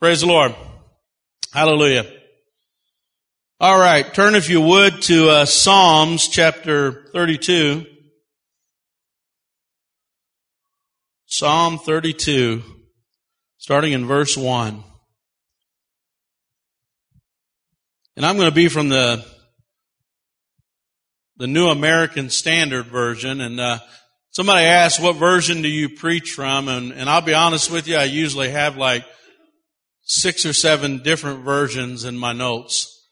Praise the Lord. Hallelujah. All right, turn if you would to uh, Psalms chapter 32. Psalm 32, starting in verse 1. And I'm going to be from the the New American Standard Version. And uh, somebody asked, "What version do you preach from?" And, and I'll be honest with you, I usually have like six or seven different versions in my notes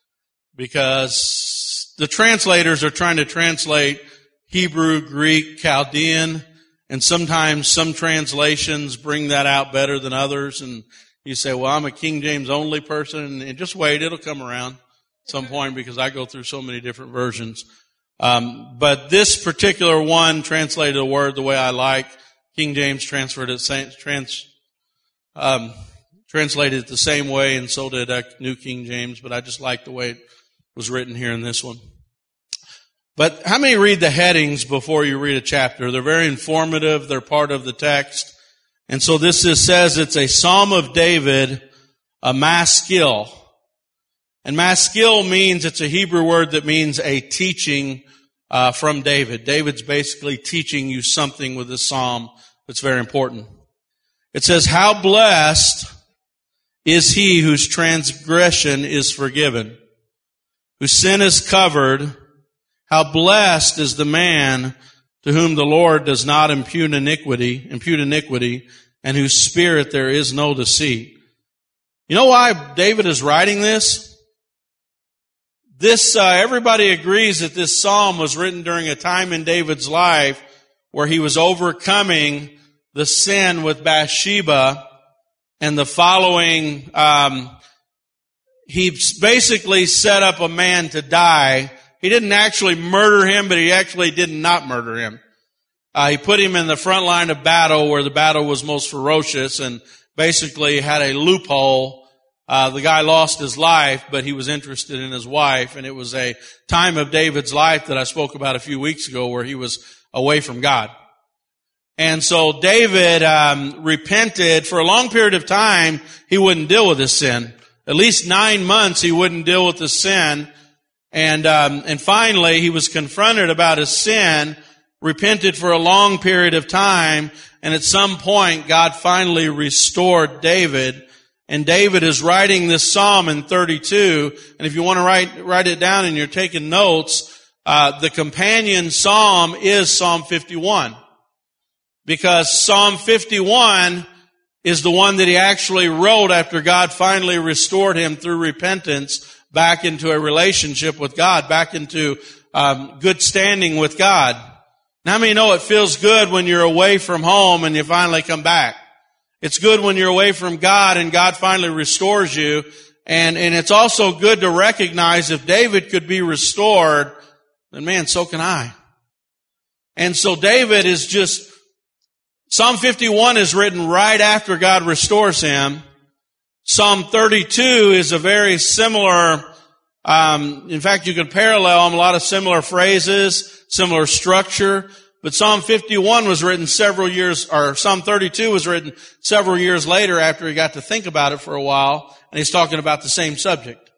because the translators are trying to translate Hebrew, Greek, Chaldean, and sometimes some translations bring that out better than others. And you say, well, I'm a King James only person, and just wait, it'll come around at some point because I go through so many different versions. Um, but this particular one translated a word the way I like. King James transferred it, trans, um, translated it the same way, and so did uh, New King James. But I just like the way it was written here in this one. But how many read the headings before you read a chapter? They're very informative. They're part of the text. And so this is, says it's a Psalm of David, a maskil. And maskil means, it's a Hebrew word that means a teaching uh, from David. David's basically teaching you something with this psalm that's very important. It says, how blessed is he whose transgression is forgiven whose sin is covered, how blessed is the man to whom the Lord does not impute iniquity, impute iniquity, and whose spirit there is no deceit. You know why David is writing this? This, uh, everybody agrees that this psalm was written during a time in David's life where he was overcoming the sin with Bathsheba and the following um, he basically set up a man to die. He didn't actually murder him, but he actually did not murder him. Uh, he put him in the front line of battle where the battle was most ferocious and basically had a loophole. Uh, the guy lost his life, but he was interested in his wife, and it was a time of David's life that I spoke about a few weeks ago where he was away from God. And so David um, repented for a long period of time. He wouldn't deal with his sin at least nine months he wouldn't deal with the sin. And, um, and finally he was confronted about his sin, repented for a long period of time, and at some point God finally restored David. And David is writing this psalm in 32. And if you want to write, write it down and you're taking notes, uh, the companion psalm is Psalm 51. Because Psalm 51 is the one that he actually wrote after God finally restored him through repentance back into a relationship with God, back into um, good standing with God. Now, how many know it feels good when you're away from home and you finally come back? It's good when you're away from God and God finally restores you. And, and it's also good to recognize if David could be restored, then man, so can I. And so David is just Psalm 51 is written right after God restores him. Psalm 32 is a very similar, um, in fact, you could parallel them, a lot of similar phrases, similar structure. But Psalm 51 was written several years, or Psalm 32 was written several years later after he got to think about it for a while, and he's talking about the same subject.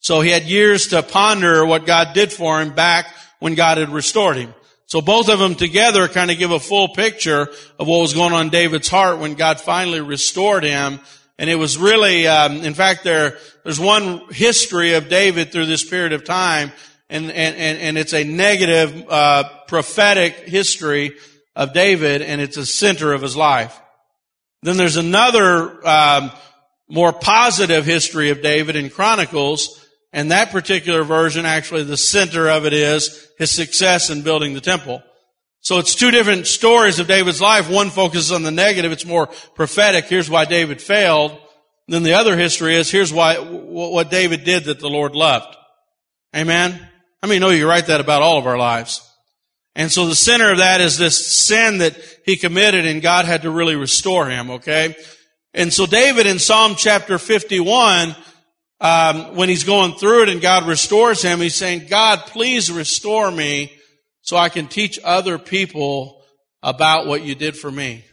So he had years to ponder what God did for him back when God had restored him. So both of them together kind of give a full picture of what was going on in David's heart when God finally restored him. And it was really, um, in fact, there there's one history of David through this period of time, and and and it's a negative uh, prophetic history of David, and it's a center of his life. Then there's another um, more positive history of David in Chronicles and that particular version, actually, the center of it is his success in building the temple. So it's two different stories of David's life. One focuses on the negative. It's more prophetic. Here's why David failed. then the other history is here's why, what David did that the Lord loved. Amen? I mean, know you write that about all of our lives. And so the center of that is this sin that he committed and God had to really restore him, okay? And so David in Psalm chapter 51 um, when he's going through it and God restores him, he's saying, God, please restore me so I can teach other people about what you did for me.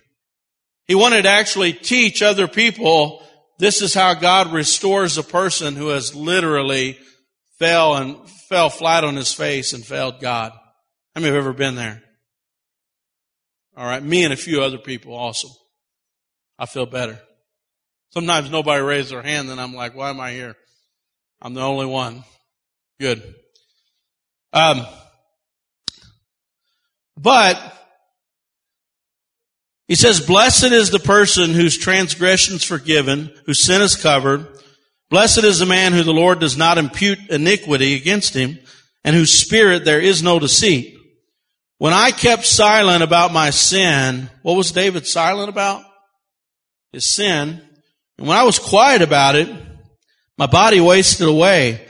He wanted to actually teach other people This is how God restores a person who has literally fell and fell flat on his face and failed God. How many have ever been there? All right. Me and a few other people also. I feel better. Sometimes nobody raises their hand and I'm like, why am I here? I'm the only one. Good. Um, but he says, blessed is the person whose transgressions forgiven, whose sin is covered. Blessed is the man who the Lord does not impute iniquity against him and whose spirit there is no deceit. When I kept silent about my sin, what was David silent about? His sin. And when I was quiet about it, my body wasted away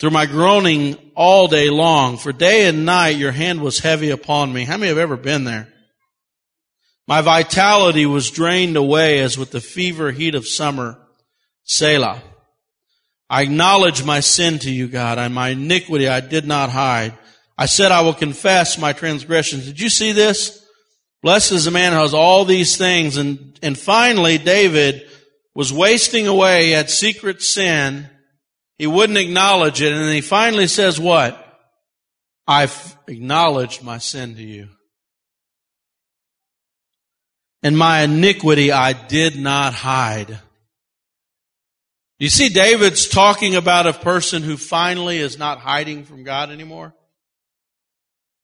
through my groaning all day long. For day and night your hand was heavy upon me. How many have ever been there? My vitality was drained away as with the fever heat of summer. Selah. I acknowledge my sin to you, God, and my iniquity I did not hide. I said I will confess my transgressions. Did you see this? Blessed is the man who has all these things. And, and finally, David was wasting away. Had secret sin. He wouldn't acknowledge it. And he finally says what? I've acknowledged my sin to you. And my iniquity I did not hide. You see, David's talking about a person who finally is not hiding from God anymore.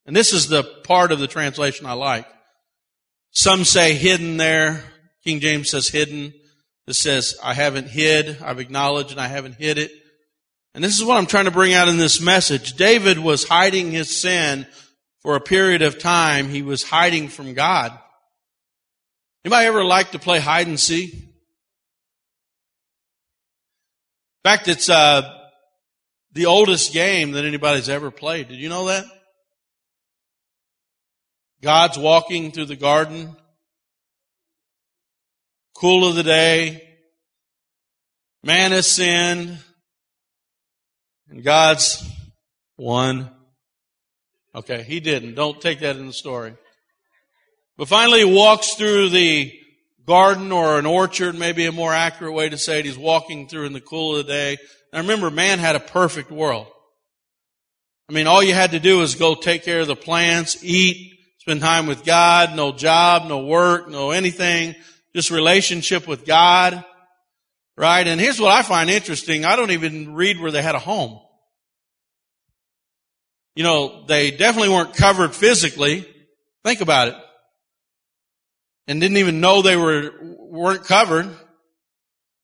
And this is the part of the translation I like. Some say hidden there. King James says hidden. This says, I haven't hid. I've acknowledged and I haven't hid it. And this is what I'm trying to bring out in this message. David was hiding his sin for a period of time. He was hiding from God. Anybody ever like to play hide and seek? In fact, it's uh, the oldest game that anybody's ever played. Did you know that? God's walking through the garden, cool of the day, man has sinned, and God's won. Okay, he didn't. Don't take that in the story. But finally he walks through the garden or an orchard, maybe a more accurate way to say it. He's walking through in the cool of the day. Now remember, man had a perfect world. I mean, all you had to do was go take care of the plants, eat, spend time with God, no job, no work, no anything, just relationship with God. Right? And here's what I find interesting. I don't even read where they had a home. You know, they definitely weren't covered physically. Think about it and didn't even know they were, weren't covered.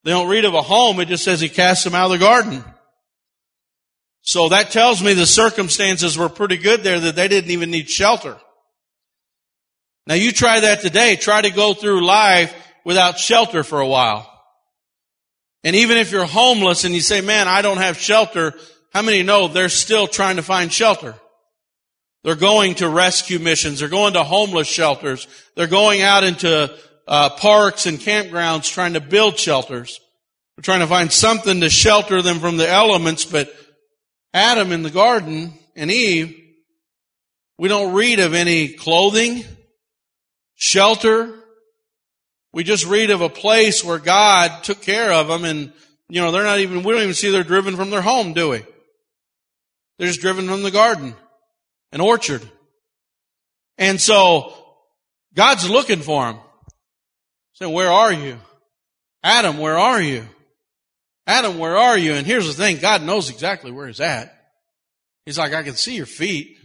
They don't read of a home. It just says he cast them out of the garden. So that tells me the circumstances were pretty good there that they didn't even need shelter. Now you try that today. Try to go through life without shelter for a while. And even if you're homeless and you say, man, I don't have shelter, how many know they're still trying to find shelter? They're going to rescue missions. They're going to homeless shelters. They're going out into uh, parks and campgrounds trying to build shelters. They're trying to find something to shelter them from the elements. But Adam in the garden and Eve, we don't read of any clothing, shelter. We just read of a place where God took care of them and, you know, they're not even, we don't even see they're driven from their home, do we? They're just driven from the garden an orchard. And so God's looking for them. Saying, where are you? Adam, where are you? Adam, where are you? And here's the thing, God knows exactly where he's at. He's like, I can see your feet,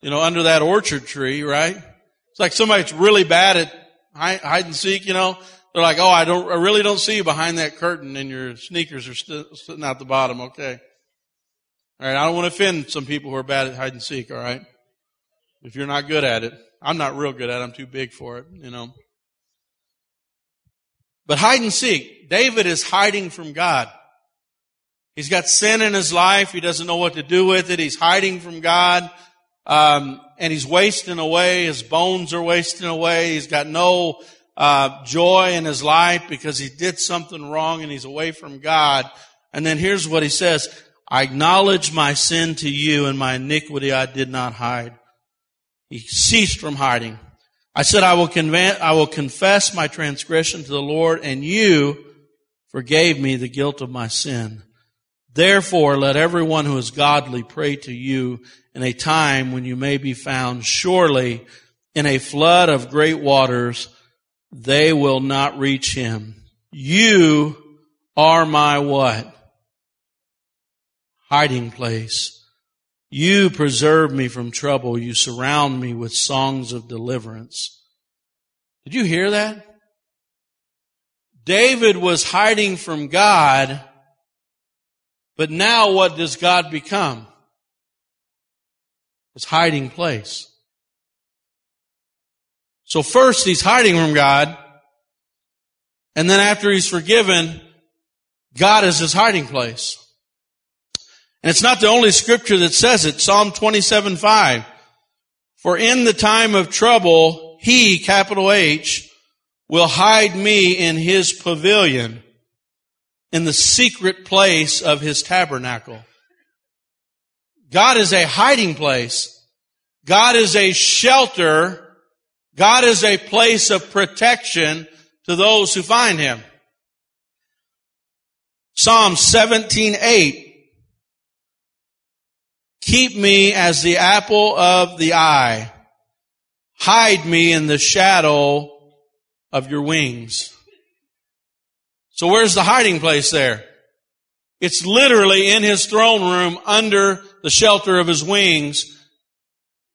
you know, under that orchard tree, right? It's like somebody that's really bad at hide and seek, you know. They're like, oh, I don't, I really don't see you behind that curtain and your sneakers are st- sitting out the bottom, okay. All right, I don't want to offend some people who are bad at hide and seek, all right? If you're not good at it, I'm not real good at it. I'm too big for it, you know. But hide and seek. David is hiding from God. He's got sin in his life. He doesn't know what to do with it. He's hiding from God. Um, and he's wasting away. His bones are wasting away. He's got no uh, joy in his life because he did something wrong and he's away from God. And then here's what he says. I acknowledge my sin to you and my iniquity I did not hide. He ceased from hiding. I said, I will, conv- I will confess my transgression to the Lord and you forgave me the guilt of my sin. Therefore, let everyone who is godly pray to you in a time when you may be found. Surely, in a flood of great waters, they will not reach him. You are my what? Hiding place. You preserve me from trouble. You surround me with songs of deliverance. Did you hear that? David was hiding from God, but now what does God become? His hiding place. So first he's hiding from God, and then after he's forgiven, God is his hiding place. And it's not the only scripture that says it. Psalm 27, 5. For in the time of trouble, he, capital H, will hide me in his pavilion, in the secret place of his tabernacle. God is a hiding place. God is a shelter. God is a place of protection to those who find him. Psalm 17, 8. Keep me as the apple of the eye. Hide me in the shadow of your wings. So where's the hiding place there? It's literally in his throne room under the shelter of his wings.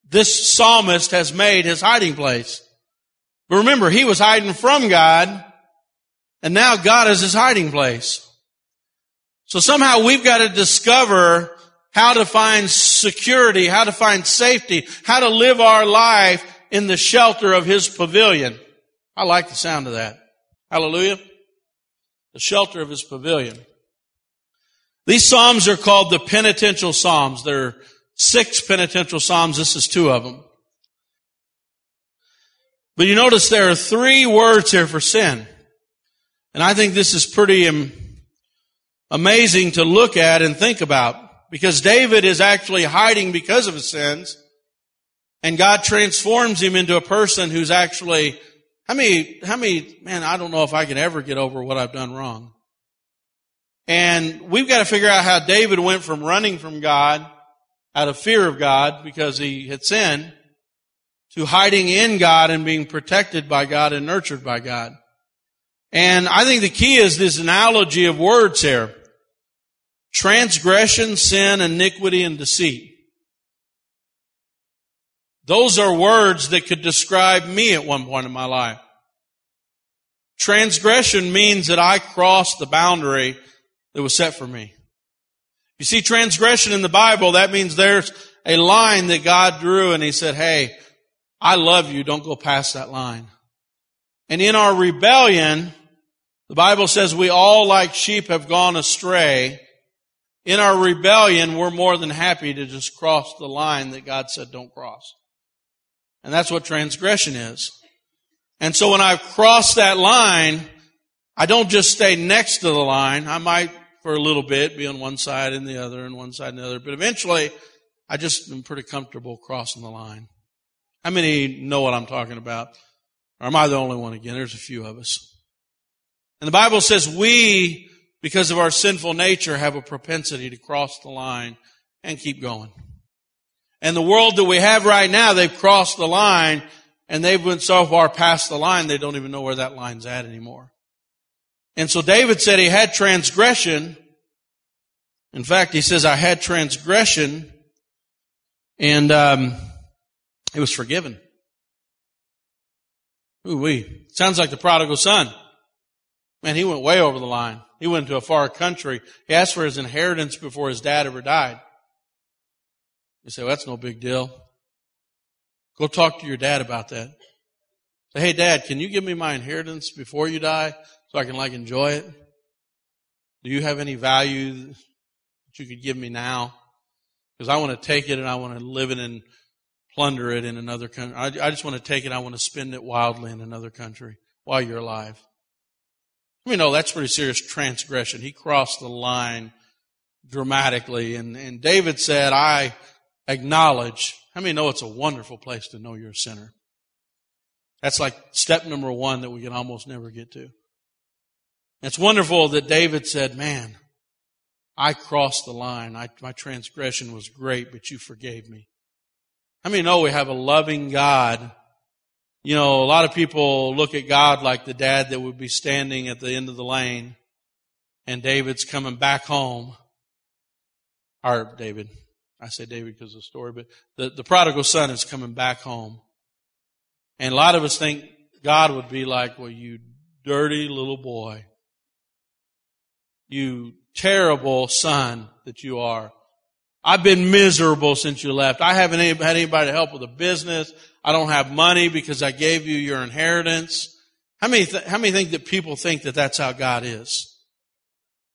This psalmist has made his hiding place. But remember, he was hiding from God, and now God is his hiding place. So somehow we've got to discover how to find security, how to find safety, how to live our life in the shelter of His pavilion. I like the sound of that. Hallelujah. The shelter of His pavilion. These Psalms are called the penitential Psalms. There are six penitential Psalms. This is two of them. But you notice there are three words here for sin. And I think this is pretty amazing to look at and think about. Because David is actually hiding because of his sins. And God transforms him into a person who's actually, how many, how many, man, I don't know if I can ever get over what I've done wrong. And we've got to figure out how David went from running from God out of fear of God because he had sinned to hiding in God and being protected by God and nurtured by God. And I think the key is this analogy of words here transgression, sin, iniquity, and deceit. Those are words that could describe me at one point in my life. Transgression means that I crossed the boundary that was set for me. You see transgression in the Bible, that means there's a line that God drew and He said, hey, I love you, don't go past that line. And in our rebellion, the Bible says we all like sheep have gone astray in our rebellion, we're more than happy to just cross the line that God said don't cross. And that's what transgression is. And so when I've crossed that line, I don't just stay next to the line. I might for a little bit be on one side and the other and one side and the other, but eventually I just am pretty comfortable crossing the line. How many know what I'm talking about? Or am I the only one again? There's a few of us. And the Bible says we because of our sinful nature, have a propensity to cross the line and keep going. And the world that we have right now, they've crossed the line and they've went so far past the line, they don't even know where that line's at anymore. And so David said he had transgression. In fact, he says, I had transgression and um, it was forgiven. Ooh wee. Sounds like the prodigal son. Man, he went way over the line. He went to a far country. He asked for his inheritance before his dad ever died. You say, well, that's no big deal. Go talk to your dad about that. Say, hey dad, can you give me my inheritance before you die so I can like enjoy it? Do you have any value that you could give me now? Because I want to take it and I want to live it and plunder it in another country. I, I just want to take it. I want to spend it wildly in another country while you're alive. We know that's pretty serious transgression. He crossed the line dramatically. And, and David said, I acknowledge. How many know it's a wonderful place to know you're a sinner? That's like step number one that we can almost never get to. It's wonderful that David said, man, I crossed the line. I, my transgression was great, but you forgave me. How many know we have a loving God? You know, a lot of people look at God like the dad that would be standing at the end of the lane and David's coming back home. Or David. I say David because of the story, but the, the prodigal son is coming back home. And a lot of us think God would be like, well, you dirty little boy. You terrible son that you are. I've been miserable since you left. I haven't had anybody to help with the business. I don't have money because I gave you your inheritance. How many, th- how many think that people think that that's how God is?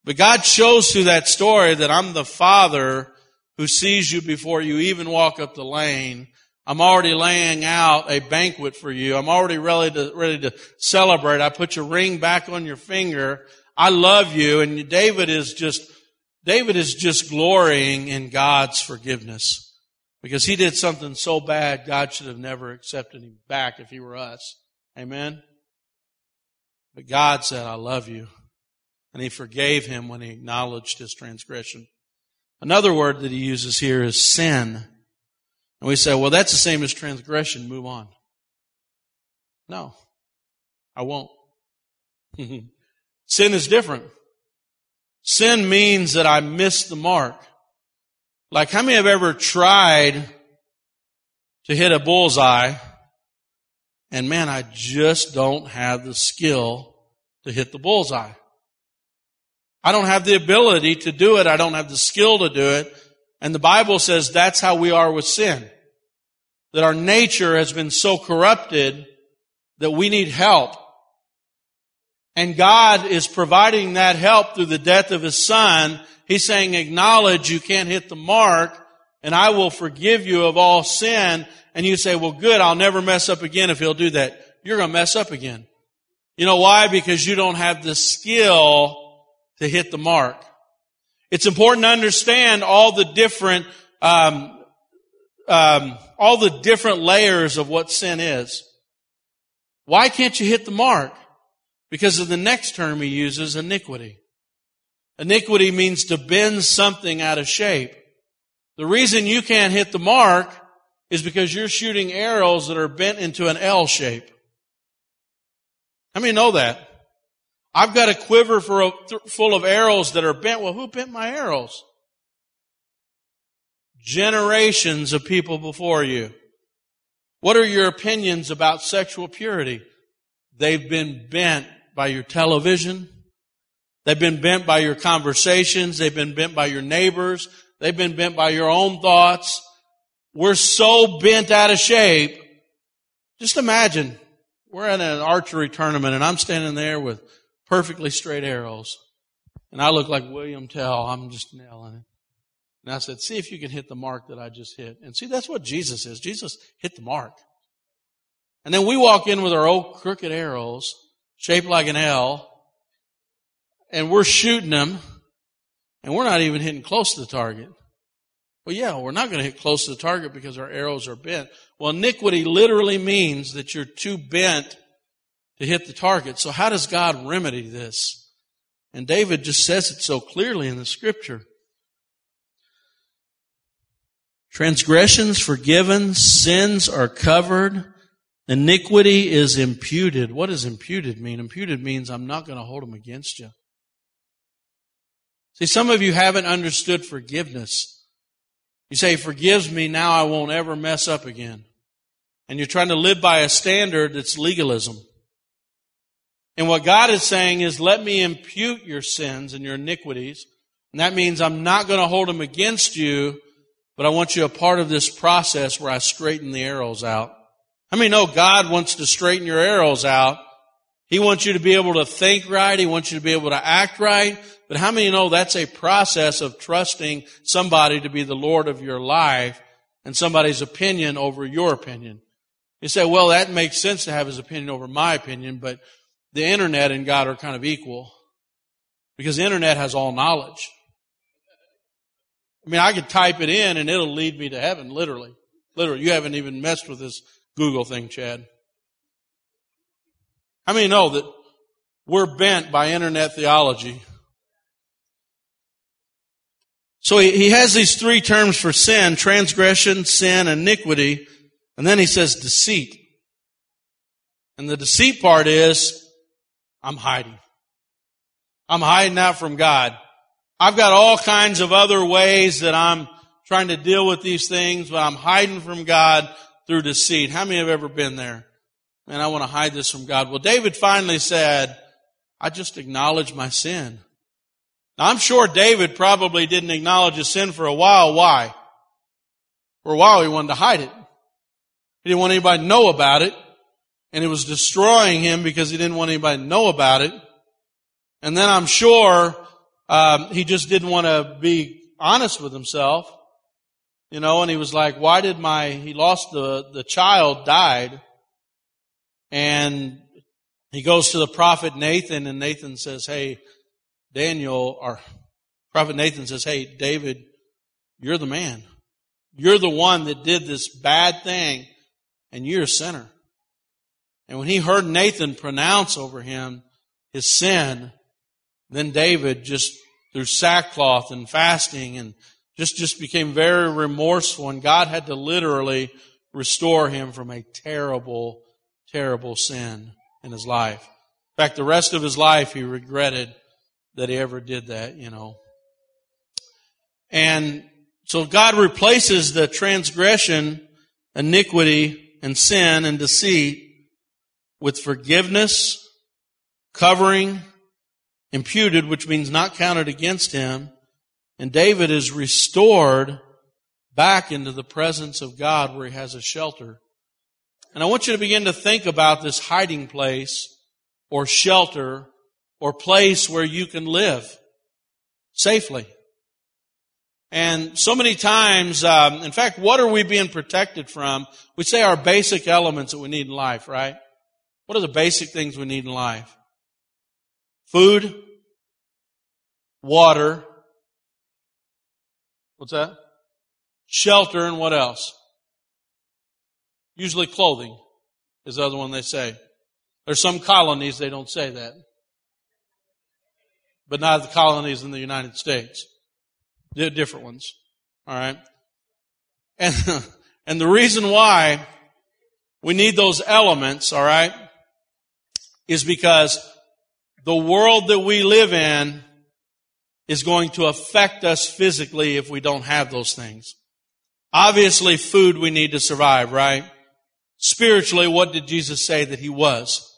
But God shows through that story that I'm the father who sees you before you even walk up the lane. I'm already laying out a banquet for you. I'm already ready to, ready to celebrate. I put your ring back on your finger. I love you. And David is just, David is just glorying in God's forgiveness. Because he did something so bad, God should have never accepted him back if he were us. Amen? But God said, I love you. And he forgave him when he acknowledged his transgression. Another word that he uses here is sin. And we say, well, that's the same as transgression. Move on. No, I won't. sin is different. Sin means that I missed the mark. Like how many have ever tried to hit a bullseye and man, I just don't have the skill to hit the bullseye. I don't have the ability to do it. I don't have the skill to do it. And the Bible says that's how we are with sin. That our nature has been so corrupted that we need help. And God is providing that help through the death of His Son. He's saying, acknowledge you can't hit the mark and I will forgive you of all sin. And you say, well good, I'll never mess up again if He'll do that. You're going to mess up again. You know why? Because you don't have the skill to hit the mark. It's important to understand all the different, um, um, all the different layers of what sin is. Why can't you hit the mark? Because of the next term he uses, iniquity. Iniquity means to bend something out of shape. The reason you can't hit the mark is because you're shooting arrows that are bent into an L shape. How many know that? I've got a quiver a, full of arrows that are bent. Well, who bent my arrows? Generations of people before you. What are your opinions about sexual purity? They've been bent by your television. They've been bent by your conversations. They've been bent by your neighbors. They've been bent by your own thoughts. We're so bent out of shape. Just imagine we're in an archery tournament and I'm standing there with perfectly straight arrows. And I look like William Tell. I'm just nailing it. And I said, see if you can hit the mark that I just hit. And see, that's what Jesus is. Jesus hit the mark. And then we walk in with our old crooked arrows, shaped like an L, and we're shooting them, and we're not even hitting close to the target. Well, yeah, we're not going to hit close to the target because our arrows are bent. Well, iniquity literally means that you're too bent to hit the target. So how does God remedy this? And David just says it so clearly in the scripture. Transgressions forgiven, sins are covered, iniquity is imputed. What does imputed mean? Imputed means I'm not going to hold them against you. See, some of you haven't understood forgiveness. You say, forgives me, now I won't ever mess up again. And you're trying to live by a standard that's legalism. And what God is saying is, let me impute your sins and your iniquities. And that means I'm not going to hold them against you, but I want you a part of this process where I straighten the arrows out. How many know God wants to straighten your arrows out? He wants you to be able to think right. He wants you to be able to act right. But how many know that's a process of trusting somebody to be the Lord of your life and somebody's opinion over your opinion? You say, well, that makes sense to have his opinion over my opinion, but the internet and God are kind of equal because the internet has all knowledge. I mean, I could type it in and it'll lead me to heaven, literally. Literally. You haven't even messed with this Google thing, Chad. How many know that we're bent by internet theology. So he, he has these three terms for sin, transgression, sin, iniquity, and then he says deceit. And the deceit part is, I'm hiding. I'm hiding out from God. I've got all kinds of other ways that I'm trying to deal with these things, but I'm hiding from God through deceit. How many have ever been there? Man, I want to hide this from God. Well, David finally said, I just acknowledge my sin. Now, I'm sure David probably didn't acknowledge his sin for a while. Why? For a while he wanted to hide it. He didn't want anybody to know about it. And it was destroying him because he didn't want anybody to know about it. And then I'm sure um, he just didn't want to be honest with himself. You know, and he was like, why did my, he lost the, the child died. And he goes to the prophet Nathan and Nathan says, Hey, Daniel, or prophet Nathan says, Hey, David, you're the man. You're the one that did this bad thing and you're a sinner. And when he heard Nathan pronounce over him his sin, then David just through sackcloth and fasting and just, just became very remorseful and God had to literally restore him from a terrible, terrible sin in his life. In fact, the rest of his life he regretted that he ever did that, you know. And so God replaces the transgression, iniquity, and sin and deceit with forgiveness, covering, imputed, which means not counted against him. And David is restored back into the presence of God where he has a shelter. And I want you to begin to think about this hiding place or shelter or place where you can live safely. And so many times, um, in fact, what are we being protected from? We say our basic elements that we need in life, right? What are the basic things we need in life? Food, water, what's that? Shelter, and what else? Usually clothing is the other one they say. There's some colonies they don't say that. But not the colonies in the United States. They're different ones. Alright? And, and the reason why we need those elements, alright, is because the world that we live in is going to affect us physically if we don't have those things. Obviously, food we need to survive, right? Spiritually, what did Jesus say that he was?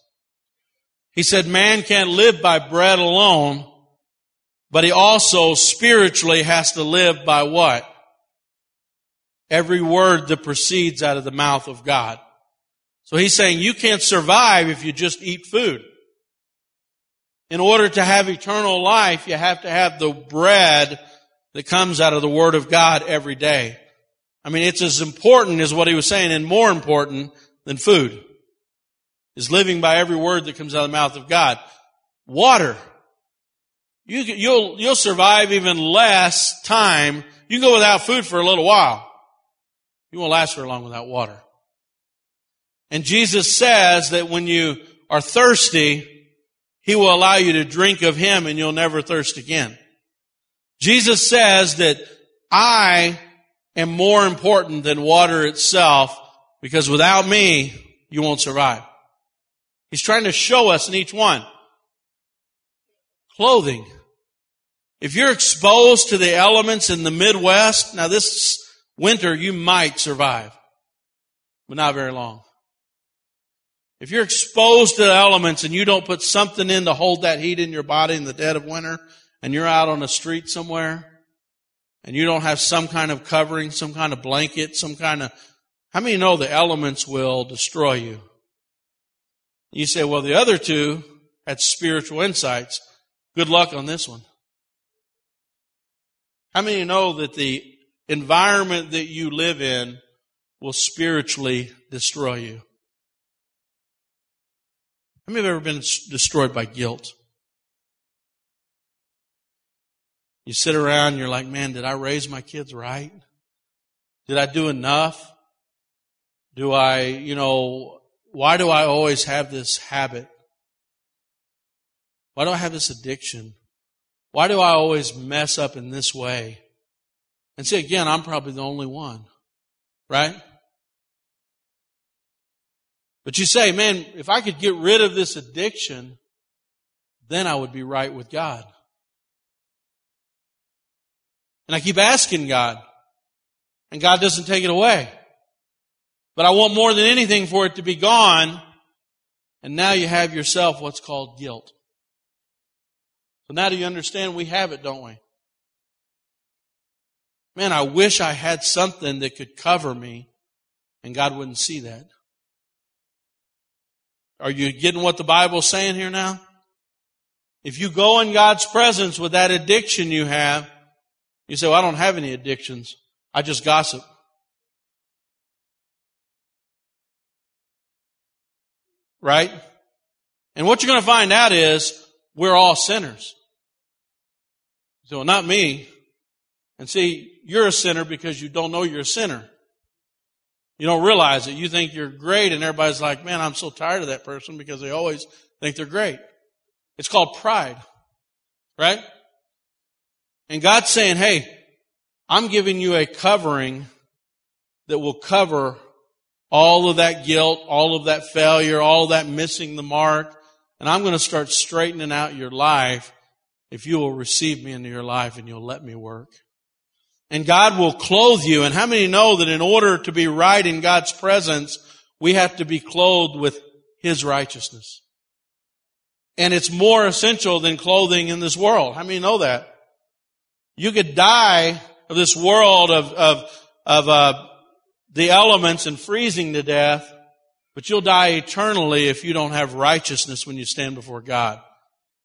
He said man can't live by bread alone, but he also spiritually has to live by what? Every word that proceeds out of the mouth of God. So he's saying you can't survive if you just eat food. In order to have eternal life, you have to have the bread that comes out of the Word of God every day. I mean, it's as important as what he was saying and more important than food. Is living by every word that comes out of the mouth of God. Water. You, you'll, you'll survive even less time. You can go without food for a little while. You won't last very long without water. And Jesus says that when you are thirsty, He will allow you to drink of Him and you'll never thirst again. Jesus says that I am more important than water itself because without me, you won't survive. He's trying to show us in each one. Clothing. If you're exposed to the elements in the Midwest, now this winter you might survive, but not very long. If you're exposed to the elements and you don't put something in to hold that heat in your body in the dead of winter, and you're out on the street somewhere, and you don't have some kind of covering, some kind of blanket, some kind of, how many know the elements will destroy you? You say, well, the other two had spiritual insights. Good luck on this one. How many know that the environment that you live in will spiritually destroy you? How many have ever been destroyed by guilt? You sit around and you're like, man, did I raise my kids right? Did I do enough? Do I, you know, why do I always have this habit? Why do I have this addiction? Why do I always mess up in this way? And see, again, I'm probably the only one. Right? But you say, man, if I could get rid of this addiction, then I would be right with God. And I keep asking God, and God doesn't take it away. But I want more than anything for it to be gone. And now you have yourself what's called guilt. So now do you understand we have it, don't we? Man, I wish I had something that could cover me and God wouldn't see that. Are you getting what the Bible's saying here now? If you go in God's presence with that addiction you have, you say, well, I don't have any addictions. I just gossip. Right? And what you're going to find out is we're all sinners. So, not me. And see, you're a sinner because you don't know you're a sinner. You don't realize it. You think you're great and everybody's like, man, I'm so tired of that person because they always think they're great. It's called pride. Right? And God's saying, hey, I'm giving you a covering that will cover all of that guilt, all of that failure, all that missing the mark. And I'm going to start straightening out your life if you will receive me into your life and you'll let me work. And God will clothe you. And how many know that in order to be right in God's presence, we have to be clothed with His righteousness? And it's more essential than clothing in this world. How many know that? You could die of this world of, of, of, uh, the elements and freezing to death, but you'll die eternally if you don't have righteousness when you stand before God.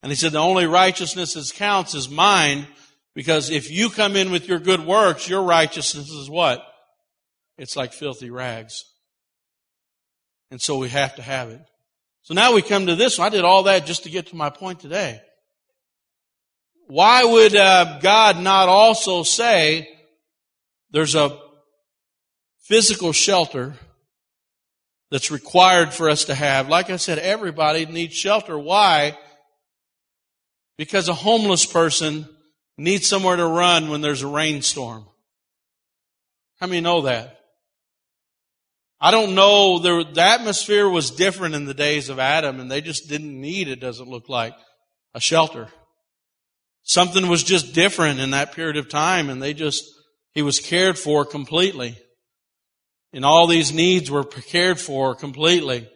And he said the only righteousness that counts is mine, because if you come in with your good works, your righteousness is what? It's like filthy rags. And so we have to have it. So now we come to this. I did all that just to get to my point today. Why would uh, God not also say there's a physical shelter that's required for us to have? Like I said, everybody needs shelter. Why? Because a homeless person Need somewhere to run when there's a rainstorm. How many know that? I don't know. The, atmosphere was different in the days of Adam and they just didn't need, it doesn't look like, a shelter. Something was just different in that period of time and they just, he was cared for completely. And all these needs were cared for completely.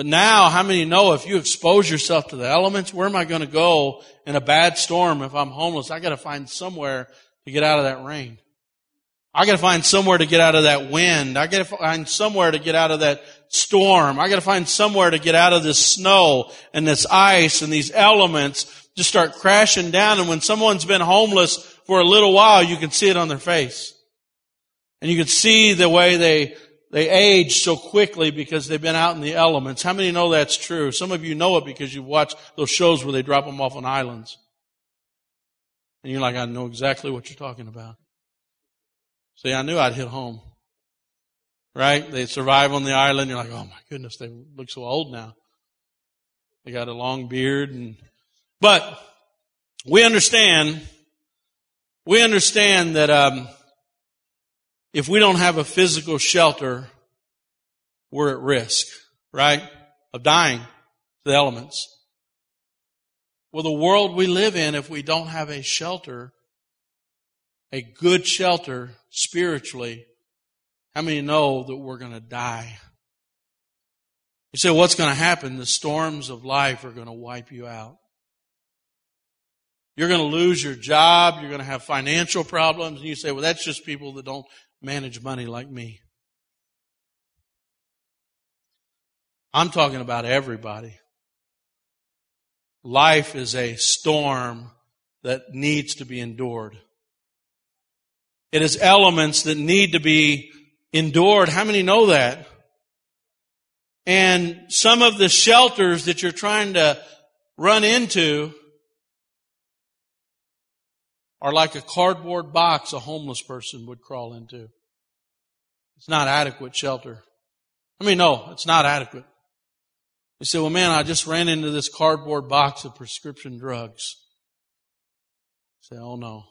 But now, how many know if you expose yourself to the elements, where am I going to go in a bad storm if I'm homeless? I got to find somewhere to get out of that rain. I got to find somewhere to get out of that wind. I got to find somewhere to get out of that storm. I got to find somewhere to get out of this snow and this ice and these elements just start crashing down. And when someone's been homeless for a little while, you can see it on their face. And you can see the way they they age so quickly because they've been out in the elements. How many know that's true? Some of you know it because you've watched those shows where they drop them off on islands. And you're like, I know exactly what you're talking about. See, I knew I'd hit home. Right? They survive on the island. You're like, oh my goodness, they look so old now. They got a long beard and, but we understand, we understand that, um, if we don't have a physical shelter, we're at risk, right? Of dying to the elements. Well, the world we live in, if we don't have a shelter, a good shelter spiritually, how many know that we're going to die? You say, what's going to happen? The storms of life are going to wipe you out. You're going to lose your job. You're going to have financial problems. And you say, well, that's just people that don't manage money like me. I'm talking about everybody. Life is a storm that needs to be endured. It is elements that need to be endured. How many know that? And some of the shelters that you're trying to run into are like a cardboard box a homeless person would crawl into. It's not adequate shelter. I mean, no, it's not adequate. You say, well man, I just ran into this cardboard box of prescription drugs. Say, oh no.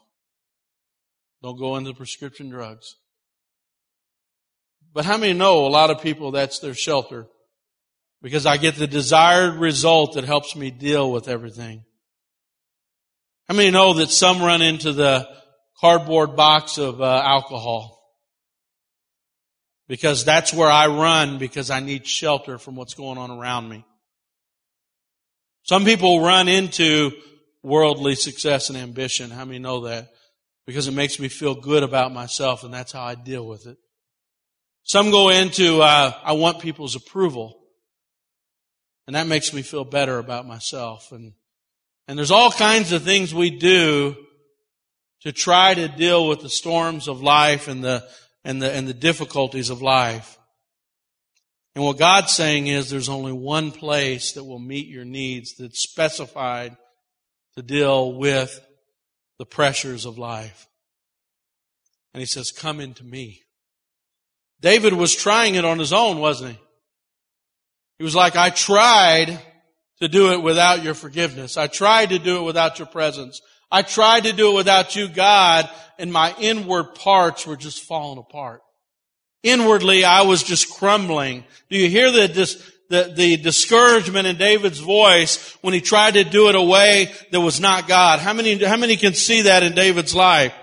Don't go into prescription drugs. But how many know a lot of people that's their shelter? Because I get the desired result that helps me deal with everything. How many know that some run into the cardboard box of uh, alcohol? Because that's where I run because I need shelter from what's going on around me. Some people run into worldly success and ambition. How many know that? Because it makes me feel good about myself and that's how I deal with it. Some go into, uh, I want people's approval. And that makes me feel better about myself. And, and there's all kinds of things we do to try to deal with the storms of life and the, and the, and the difficulties of life. And what God's saying is there's only one place that will meet your needs that's specified to deal with the pressures of life. And he says, come into me. David was trying it on his own, wasn't he? He was like, I tried to do it without your forgiveness. I tried to do it without your presence. I tried to do it without you, God, and my inward parts were just falling apart. Inwardly, I was just crumbling. Do you hear the, the, the discouragement in David's voice when he tried to do it a way that was not God? How many, how many can see that in David's life?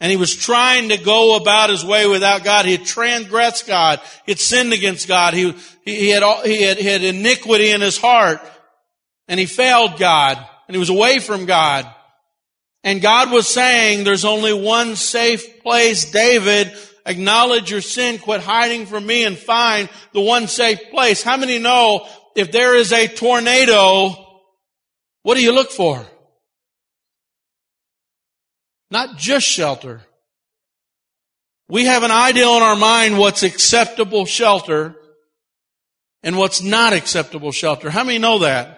And he was trying to go about his way without God. He had transgressed God. He had sinned against God. He, he, had, he, had, he had iniquity in his heart. And he failed God. And he was away from God. And God was saying, there's only one safe place, David. Acknowledge your sin, quit hiding from me, and find the one safe place. How many know if there is a tornado, what do you look for? Not just shelter. We have an ideal in our mind what's acceptable shelter and what's not acceptable shelter. How many know that?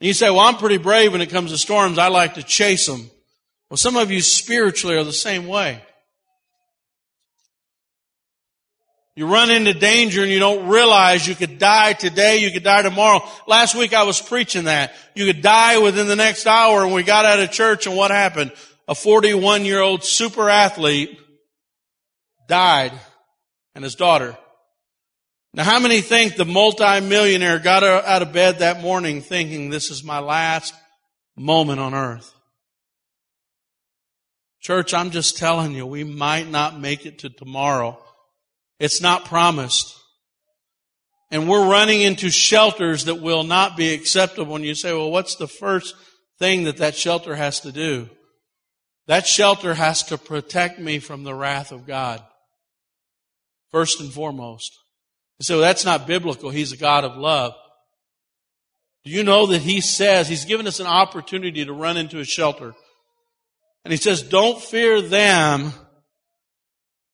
And you say, well, I'm pretty brave when it comes to storms. I like to chase them. Well, some of you spiritually are the same way. You run into danger and you don't realize you could die today, you could die tomorrow. Last week I was preaching that. You could die within the next hour and we got out of church and what happened? A 41 year old super athlete died and his daughter. Now how many think the multimillionaire got out of bed that morning thinking this is my last moment on earth? Church, I'm just telling you, we might not make it to tomorrow. It's not promised. And we're running into shelters that will not be acceptable. And you say, well, what's the first thing that that shelter has to do? That shelter has to protect me from the wrath of God. First and foremost. So that's not biblical. He's a God of love. Do you know that He says, He's given us an opportunity to run into a shelter. And He says, don't fear them.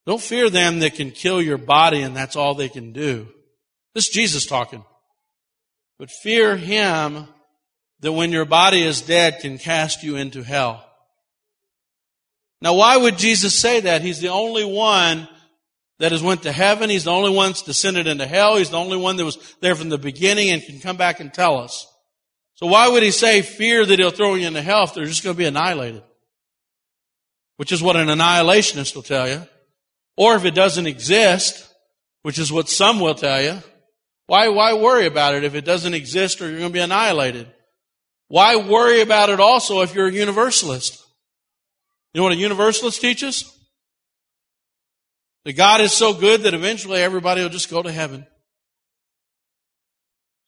Don't fear them that can kill your body and that's all they can do. This is Jesus talking. But fear Him that when your body is dead can cast you into hell. Now why would Jesus say that? He's the only one that has went to heaven. He's the only one that's descended into hell. He's the only one that was there from the beginning and can come back and tell us. So why would he say fear that he'll throw you into hell if they're just going to be annihilated? Which is what an annihilationist will tell you. Or if it doesn't exist, which is what some will tell you, why, why worry about it if it doesn't exist or you're going to be annihilated? Why worry about it also if you're a universalist? You know what a universalist teaches? That God is so good that eventually everybody will just go to heaven.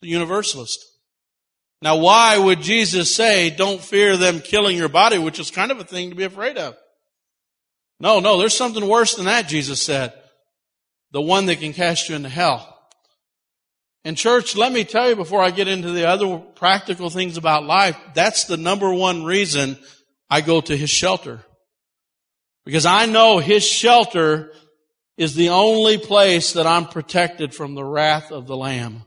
The universalist. Now why would Jesus say, don't fear them killing your body, which is kind of a thing to be afraid of? No, no, there's something worse than that, Jesus said. The one that can cast you into hell. And church, let me tell you before I get into the other practical things about life, that's the number one reason I go to his shelter. Because I know His shelter is the only place that I'm protected from the wrath of the Lamb.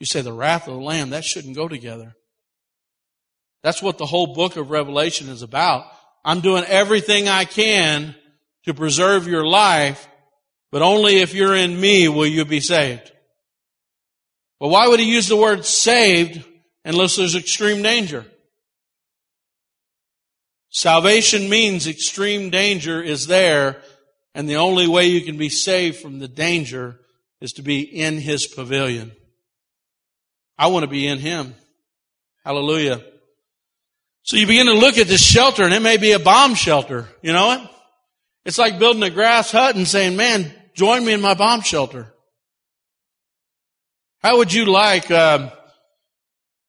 You say the wrath of the Lamb, that shouldn't go together. That's what the whole book of Revelation is about. I'm doing everything I can to preserve your life, but only if you're in me will you be saved. But why would he use the word saved unless there's extreme danger? Salvation means extreme danger is there, and the only way you can be saved from the danger is to be in his pavilion. I want to be in him. Hallelujah. So you begin to look at this shelter and it may be a bomb shelter. You know what? It's like building a grass hut and saying, man, join me in my bomb shelter. How would you like, uh,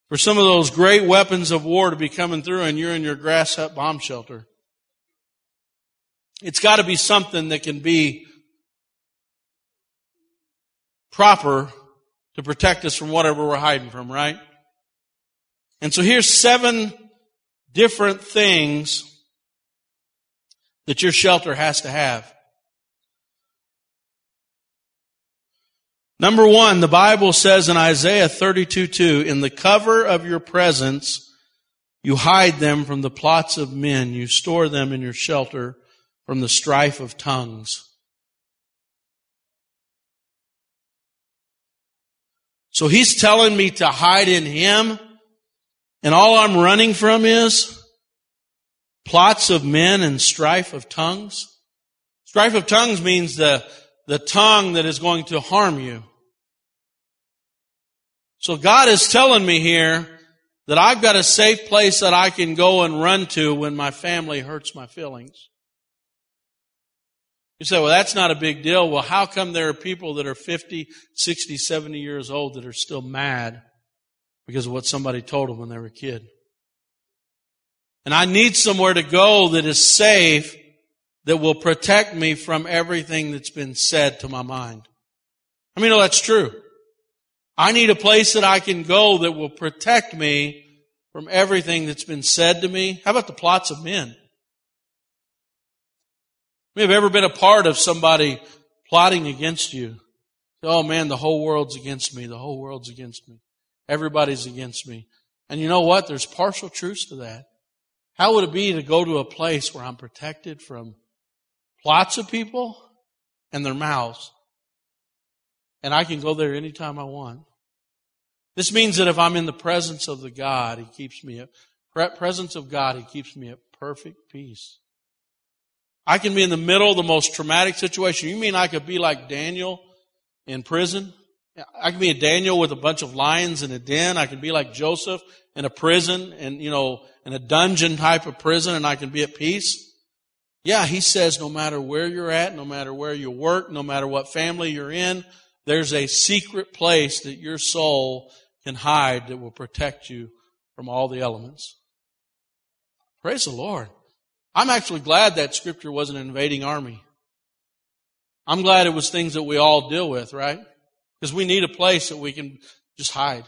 for some of those great weapons of war to be coming through and you're in your grass hut bomb shelter? It's got to be something that can be proper to protect us from whatever we're hiding from, right? And so here's seven different things that your shelter has to have. Number one, the Bible says in Isaiah 32, 2, in the cover of your presence, you hide them from the plots of men. You store them in your shelter from the strife of tongues. So he's telling me to hide in him, and all I'm running from is plots of men and strife of tongues. Strife of tongues means the, the tongue that is going to harm you. So God is telling me here that I've got a safe place that I can go and run to when my family hurts my feelings. You say, well, that's not a big deal. Well, how come there are people that are 50, 60, 70 years old that are still mad because of what somebody told them when they were a kid? And I need somewhere to go that is safe that will protect me from everything that's been said to my mind. I mean, no, that's true. I need a place that I can go that will protect me from everything that's been said to me. How about the plots of men? You have ever been a part of somebody plotting against you? Oh man, the whole world's against me. The whole world's against me. Everybody's against me. And you know what? There's partial truths to that. How would it be to go to a place where I'm protected from plots of people and their mouths? And I can go there anytime I want. This means that if I'm in the presence of the God, He keeps me at presence of God, He keeps me at perfect peace. I can be in the middle of the most traumatic situation. You mean I could be like Daniel in prison? I can be a Daniel with a bunch of lions in a den. I can be like Joseph in a prison and, you know, in a dungeon type of prison and I can be at peace. Yeah, he says no matter where you're at, no matter where you work, no matter what family you're in, there's a secret place that your soul can hide that will protect you from all the elements. Praise the Lord. I'm actually glad that scripture wasn't an invading army. I'm glad it was things that we all deal with, right? Because we need a place that we can just hide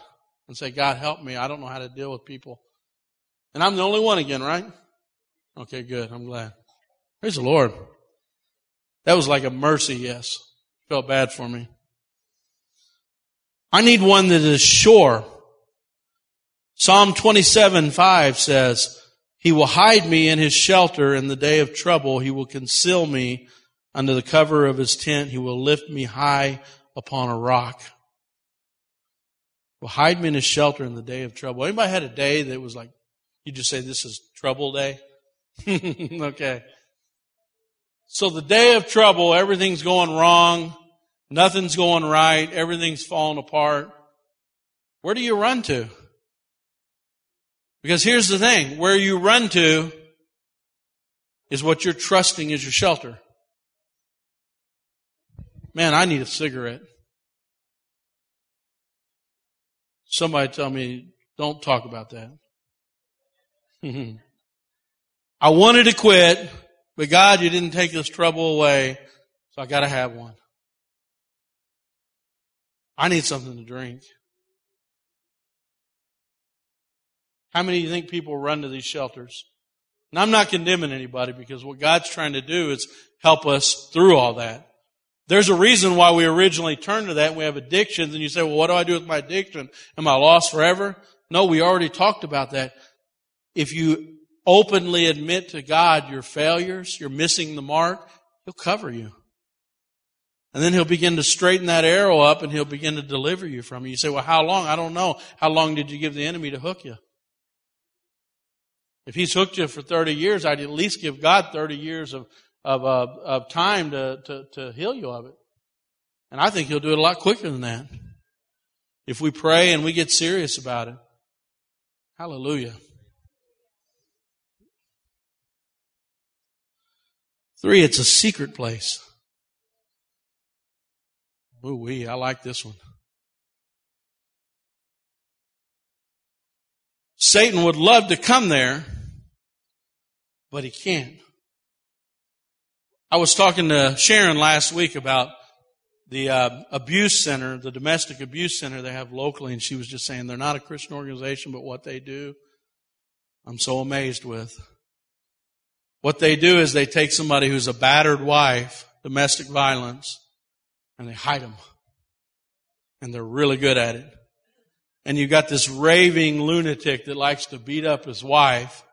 and say, God, help me. I don't know how to deal with people. And I'm the only one again, right? Okay, good. I'm glad. Praise the Lord. That was like a mercy, yes. Felt bad for me. I need one that is sure. Psalm 27, 5 says, He will hide me in His shelter in the day of trouble. He will conceal me under the cover of His tent. He will lift me high upon a rock. Will hide me in His shelter in the day of trouble. Anybody had a day that was like, you just say this is trouble day? okay. So the day of trouble, everything's going wrong. Nothing's going right. Everything's falling apart. Where do you run to? Because here's the thing. Where you run to is what you're trusting is your shelter. Man, I need a cigarette. Somebody tell me, don't talk about that. I wanted to quit, but God, you didn't take this trouble away, so I gotta have one. I need something to drink. How many do you think people run to these shelters? And I'm not condemning anybody because what God's trying to do is help us through all that. There's a reason why we originally turned to that we have addictions and you say, well, what do I do with my addiction? Am I lost forever? No, we already talked about that. If you openly admit to God your failures, you're missing the mark, He'll cover you. And then he'll begin to straighten that arrow up and he'll begin to deliver you from it. You say, well, how long? I don't know. How long did you give the enemy to hook you? If he's hooked you for 30 years, I'd at least give God 30 years of, of, uh, of time to, to, to heal you of it. And I think he'll do it a lot quicker than that. If we pray and we get serious about it. Hallelujah. Three, it's a secret place. Ooh wee, I like this one. Satan would love to come there, but he can't. I was talking to Sharon last week about the uh, abuse center, the domestic abuse center they have locally, and she was just saying they're not a Christian organization, but what they do, I'm so amazed with. What they do is they take somebody who's a battered wife, domestic violence, and they hide them. And they're really good at it. And you got this raving lunatic that likes to beat up his wife,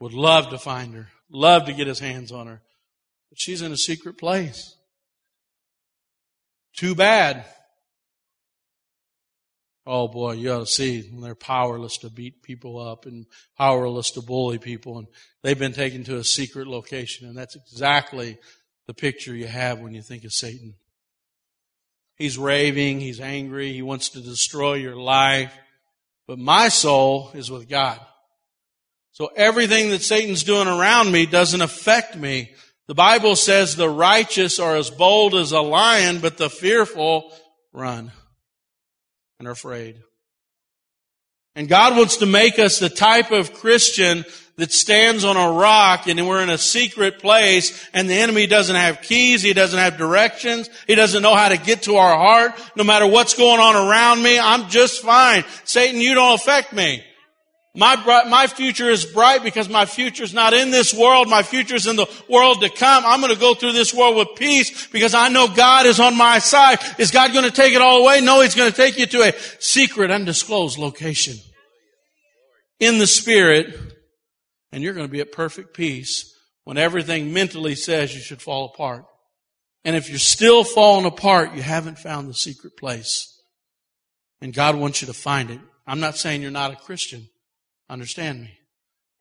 would love to find her, love to get his hands on her. But she's in a secret place. Too bad. Oh boy, you ought to see when they're powerless to beat people up and powerless to bully people and they've been taken to a secret location and that's exactly the picture you have when you think of Satan. He's raving, he's angry, he wants to destroy your life. But my soul is with God. So everything that Satan's doing around me doesn't affect me. The Bible says the righteous are as bold as a lion, but the fearful run and are afraid. And God wants to make us the type of Christian that stands on a rock and we're in a secret place and the enemy doesn't have keys, he doesn't have directions, he doesn't know how to get to our heart. No matter what's going on around me, I'm just fine. Satan, you don't affect me. My, my future is bright because my future is not in this world. My future is in the world to come. I'm going to go through this world with peace because I know God is on my side. Is God going to take it all away? No, He's going to take you to a secret, undisclosed location in the Spirit and you're going to be at perfect peace when everything mentally says you should fall apart. And if you're still falling apart, you haven't found the secret place. And God wants you to find it. I'm not saying you're not a Christian. Understand me.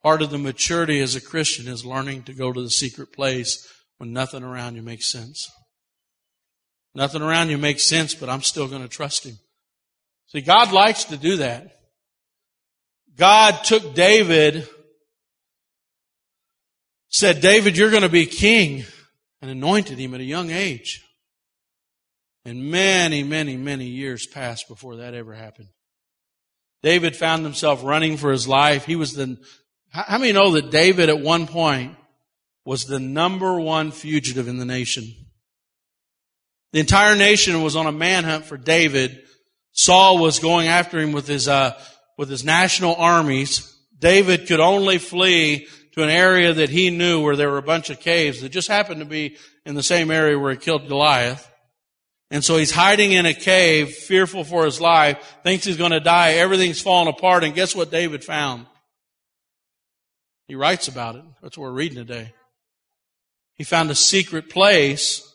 Part of the maturity as a Christian is learning to go to the secret place when nothing around you makes sense. Nothing around you makes sense, but I'm still going to trust Him. See, God likes to do that. God took David, said, David, you're going to be king, and anointed him at a young age. And many, many, many years passed before that ever happened. David found himself running for his life. He was the, how many know that David at one point was the number one fugitive in the nation? The entire nation was on a manhunt for David. Saul was going after him with his, uh, with his national armies. David could only flee to an area that he knew where there were a bunch of caves that just happened to be in the same area where he killed Goliath. And so he's hiding in a cave, fearful for his life, thinks he's going to die. Everything's falling apart. And guess what David found? He writes about it. That's what we're reading today. He found a secret place,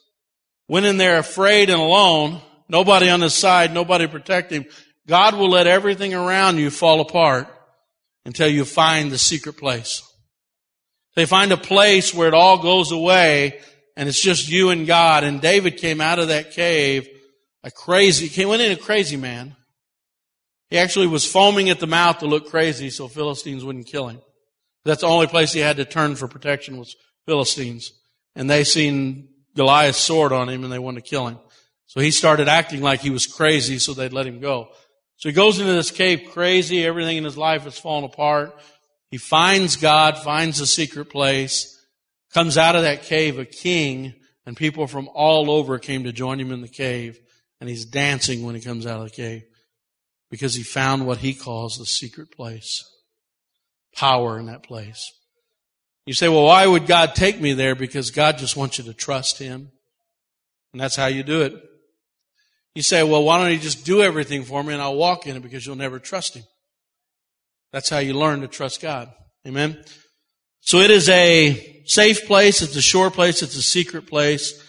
went in there afraid and alone, nobody on his side, nobody protect him. God will let everything around you fall apart until you find the secret place. They find a place where it all goes away and it's just you and God. And David came out of that cave a crazy, he went in a crazy man. He actually was foaming at the mouth to look crazy so Philistines wouldn't kill him. That's the only place he had to turn for protection was Philistines. And they seen Goliath's sword on him and they wanted to kill him. So he started acting like he was crazy so they'd let him go. So he goes into this cave crazy. Everything in his life has fallen apart. He finds God, finds a secret place comes out of that cave a king, and people from all over came to join him in the cave, and he's dancing when he comes out of the cave because he found what he calls the secret place. Power in that place. You say, well, why would God take me there? Because God just wants you to trust him. And that's how you do it. You say, well, why don't he just do everything for me and I'll walk in it because you'll never trust him. That's how you learn to trust God. Amen. So it is a safe place. It's a sure place. It's a secret place.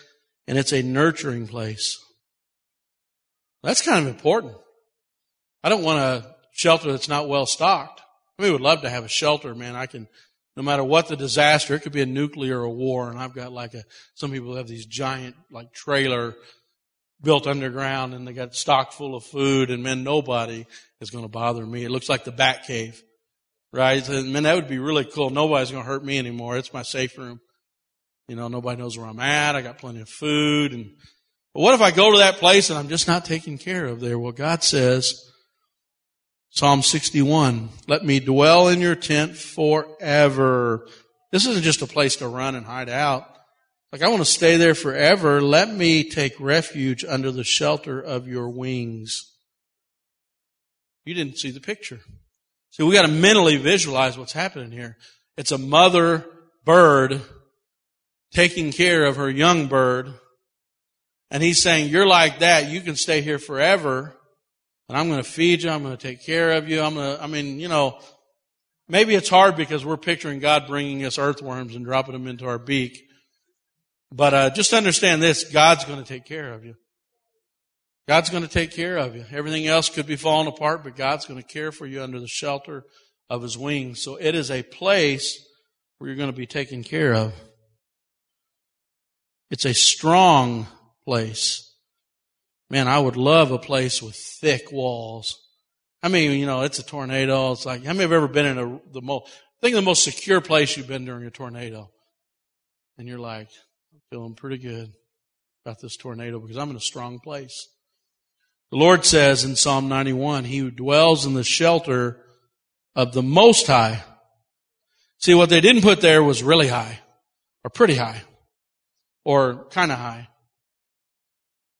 and it's a nurturing place. That's kind of important. I don't want a shelter that's not well stocked. I mean, we would love to have a shelter, man. I can, no matter what the disaster, it could be a nuclear or a war, and I've got like a, some people have these giant, like trailer built underground and they got stocked full of food and man, nobody is going to bother me. It looks like the bat cave, right? And man, that would be really cool. Nobody's going to hurt me anymore. It's my safe room. You know, nobody knows where I'm at. I got plenty of food and, but what if I go to that place and I'm just not taken care of there? Well, God says, Psalm 61, let me dwell in your tent forever. This isn't just a place to run and hide out. Like, I want to stay there forever. Let me take refuge under the shelter of your wings. You didn't see the picture. See, we got to mentally visualize what's happening here. It's a mother bird taking care of her young bird. And he's saying, you're like that. You can stay here forever. And I'm going to feed you. I'm going to take care of you. I'm going to, I mean, you know, maybe it's hard because we're picturing God bringing us earthworms and dropping them into our beak. But uh, just understand this God's going to take care of you. God's going to take care of you. Everything else could be falling apart, but God's going to care for you under the shelter of His wings. So it is a place where you're going to be taken care of. It's a strong place. Man, I would love a place with thick walls. I mean, you know, it's a tornado. It's like, how many have ever been in a, the most, think of the most secure place you've been during a tornado? And you're like, I'm feeling pretty good about this tornado because I'm in a strong place. The Lord says in Psalm 91, He who dwells in the shelter of the Most High. See, what they didn't put there was really high, or pretty high, or kind of high.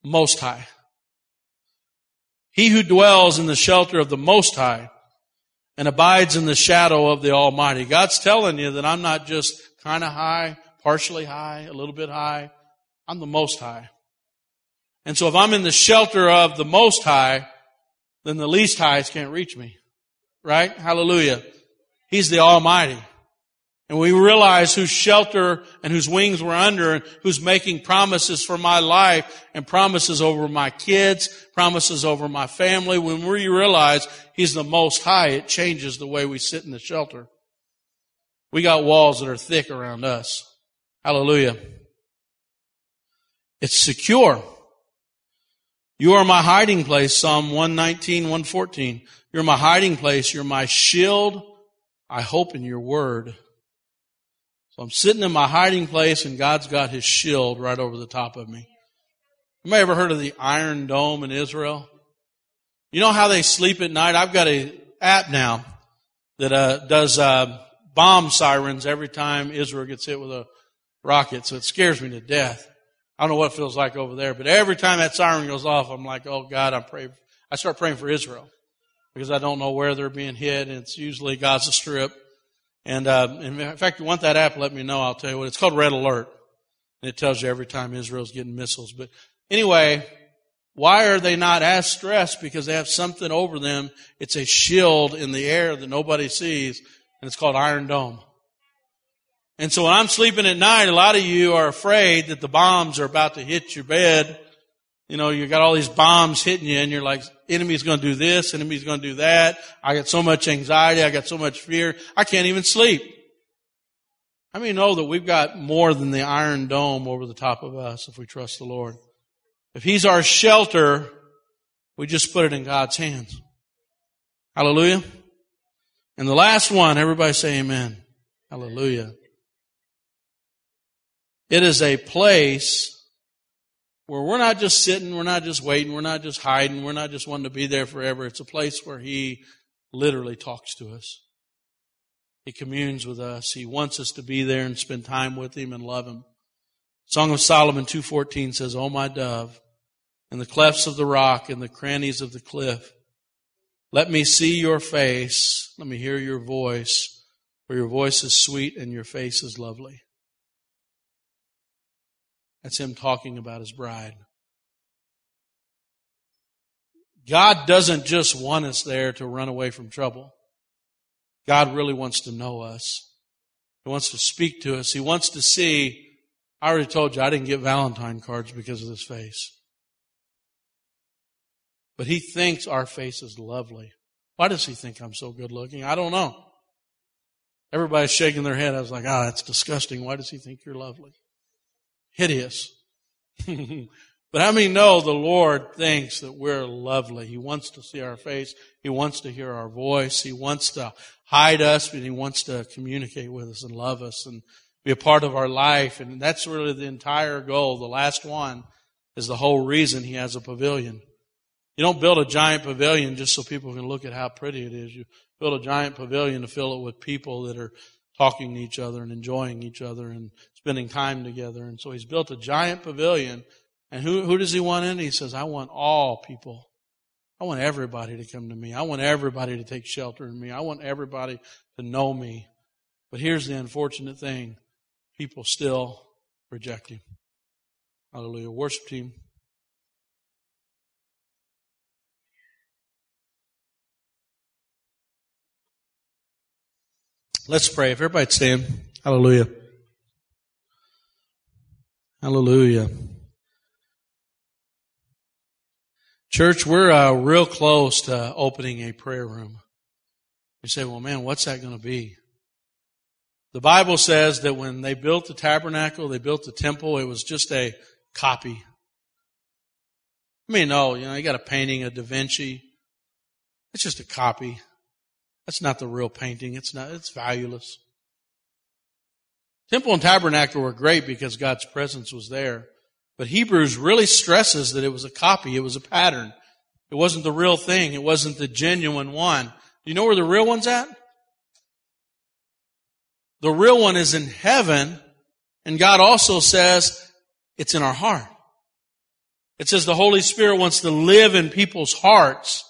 Most High. He who dwells in the shelter of the Most High and abides in the shadow of the Almighty. God's telling you that I'm not just kind of high, partially high, a little bit high. I'm the most high. And so if I'm in the shelter of the most high, then the least highs can't reach me. Right? Hallelujah. He's the Almighty. And we realize whose shelter and whose wings we're under and who's making promises for my life and promises over my kids, promises over my family. When we realize He's the most high, it changes the way we sit in the shelter. We got walls that are thick around us. Hallelujah. It's secure. You are my hiding place, Psalm 119, 114. You're my hiding place. You're my shield. I hope in your word. So I'm sitting in my hiding place and God's got his shield right over the top of me. You may ever heard of the Iron Dome in Israel? You know how they sleep at night? I've got a app now that uh, does uh, bomb sirens every time Israel gets hit with a rocket, so it scares me to death. I don't know what it feels like over there, but every time that siren goes off, I'm like, oh God, I'm praying. I start praying for Israel because I don't know where they're being hit, and it's usually Gaza Strip. And uh, in fact, you want that app? Let me know. I'll tell you what. It's called Red Alert, and it tells you every time Israel's getting missiles. But anyway, why are they not as stressed? Because they have something over them. It's a shield in the air that nobody sees, and it's called Iron Dome. And so when I'm sleeping at night, a lot of you are afraid that the bombs are about to hit your bed. You know, you got all these bombs hitting you and you're like, enemy's going to do this, enemy's going to do that. I got so much anxiety. I got so much fear. I can't even sleep. How many know that we've got more than the iron dome over the top of us if we trust the Lord? If He's our shelter, we just put it in God's hands. Hallelujah. And the last one, everybody say amen. Hallelujah. It is a place where we're not just sitting, we're not just waiting, we're not just hiding, we're not just wanting to be there forever. It's a place where He literally talks to us. He communes with us. He wants us to be there and spend time with Him and love Him. Song of Solomon 2.14 says, O my dove, in the clefts of the rock, in the crannies of the cliff, let me see your face, let me hear your voice, for your voice is sweet and your face is lovely. That's him talking about his bride. God doesn't just want us there to run away from trouble. God really wants to know us. He wants to speak to us. He wants to see I already told you I didn't get Valentine cards because of this face. But he thinks our face is lovely. Why does he think I'm so good looking? I don't know. Everybody's shaking their head. I was like, ah, oh, that's disgusting. Why does he think you're lovely? Hideous. but how many know the Lord thinks that we're lovely? He wants to see our face. He wants to hear our voice. He wants to hide us, but he wants to communicate with us and love us and be a part of our life. And that's really the entire goal. The last one is the whole reason he has a pavilion. You don't build a giant pavilion just so people can look at how pretty it is. You build a giant pavilion to fill it with people that are talking to each other and enjoying each other and spending time together. And so he's built a giant pavilion. And who, who does he want in? He says, I want all people. I want everybody to come to me. I want everybody to take shelter in me. I want everybody to know me. But here's the unfortunate thing. People still reject him. Hallelujah. Worship team. Let's pray. If everybody stand. Hallelujah. Hallelujah. Church, we're uh, real close to opening a prayer room. You say, well, man, what's that going to be? The Bible says that when they built the tabernacle, they built the temple, it was just a copy. I mean, no, you know, you got a painting of Da Vinci. It's just a copy. That's not the real painting. It's not, it's valueless. Temple and tabernacle were great because God's presence was there. But Hebrews really stresses that it was a copy. It was a pattern. It wasn't the real thing. It wasn't the genuine one. Do you know where the real one's at? The real one is in heaven. And God also says it's in our heart. It says the Holy Spirit wants to live in people's hearts.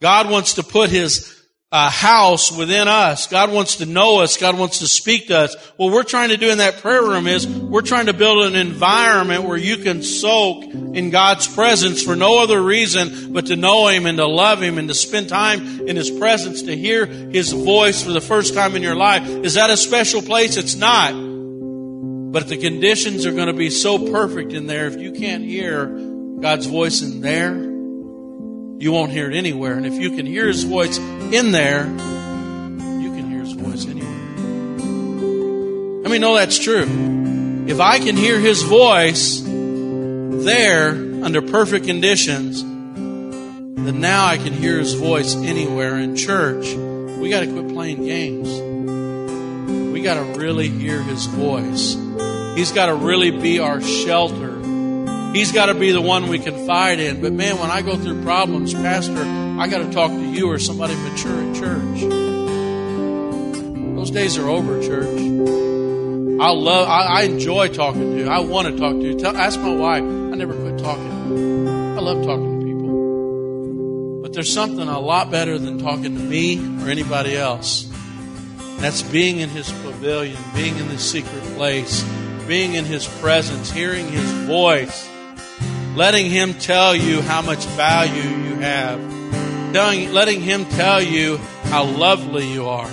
God wants to put His uh, house within us. God wants to know us. God wants to speak to us. What we're trying to do in that prayer room is we're trying to build an environment where you can soak in God's presence for no other reason but to know Him and to love Him and to spend time in His presence to hear His voice for the first time in your life. Is that a special place? It's not. But the conditions are going to be so perfect in there. If you can't hear God's voice in there, you won't hear it anywhere. And if you can hear his voice in there, you can hear his voice anywhere. I mean, no, that's true. If I can hear his voice there under perfect conditions, then now I can hear his voice anywhere in church. We got to quit playing games. We got to really hear his voice. He's got to really be our shelter He's got to be the one we confide in. But man, when I go through problems, Pastor, I got to talk to you or somebody mature at church. Those days are over, church. I love, I, I enjoy talking to you. I want to talk to you. Tell, ask my wife. I never quit talking. I love talking to people. But there's something a lot better than talking to me or anybody else. That's being in His pavilion, being in the secret place, being in His presence, hearing His voice letting Him tell you how much value you have, letting Him tell you how lovely you are.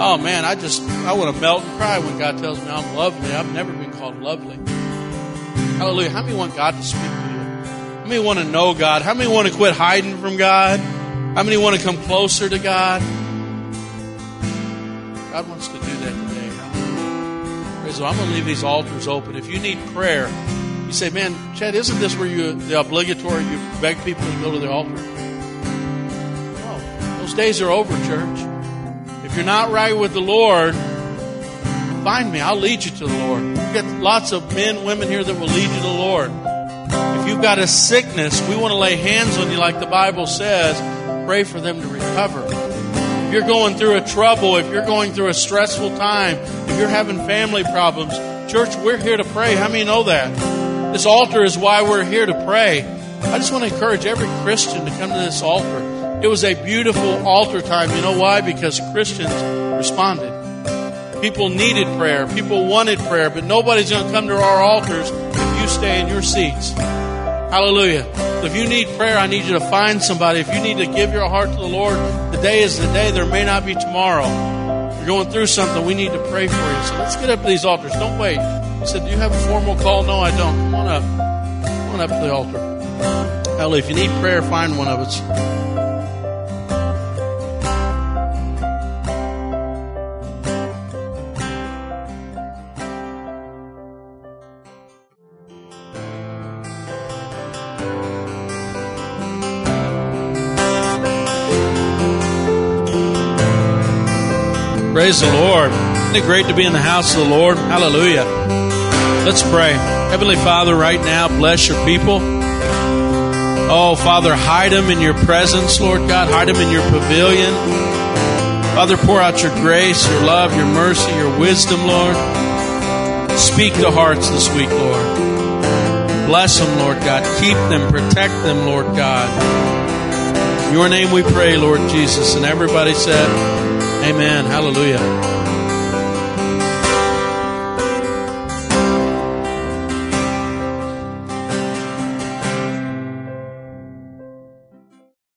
Oh man, I just, I want to melt and cry when God tells me I'm lovely. I've never been called lovely. Hallelujah. How many want God to speak to you? How many want to know God? How many want to quit hiding from God? How many want to come closer to God? God wants to do that today. The I'm going to leave these altars open. If you need prayer, you say, man, Chad, isn't this where you, the obligatory, you beg people to go to the altar? No. Those days are over, church. If you're not right with the Lord, find me. I'll lead you to the Lord. We've got lots of men, women here that will lead you to the Lord. If you've got a sickness, we want to lay hands on you like the Bible says. Pray for them to recover. If you're going through a trouble, if you're going through a stressful time, if you're having family problems, church, we're here to pray. How many know that? This altar is why we're here to pray. I just want to encourage every Christian to come to this altar. It was a beautiful altar time. You know why? Because Christians responded. People needed prayer. People wanted prayer, but nobody's going to come to our altars if you stay in your seats. Hallelujah. If you need prayer, I need you to find somebody. If you need to give your heart to the Lord, today is the day. There may not be tomorrow you're going through something, we need to pray for you. So let's get up to these altars. Don't wait. He said, Do you have a formal call? No, I don't. Come on up. Come on up to the altar. Hallelujah. If you need prayer, find one of us. Praise the Lord. Isn't it great to be in the house of the Lord? Hallelujah. Let's pray. Heavenly Father, right now, bless your people. Oh, Father, hide them in your presence, Lord God. Hide them in your pavilion. Father, pour out your grace, your love, your mercy, your wisdom, Lord. Speak to hearts this week, Lord. Bless them, Lord God. Keep them, protect them, Lord God. In your name we pray, Lord Jesus. And everybody said, Amen. Hallelujah.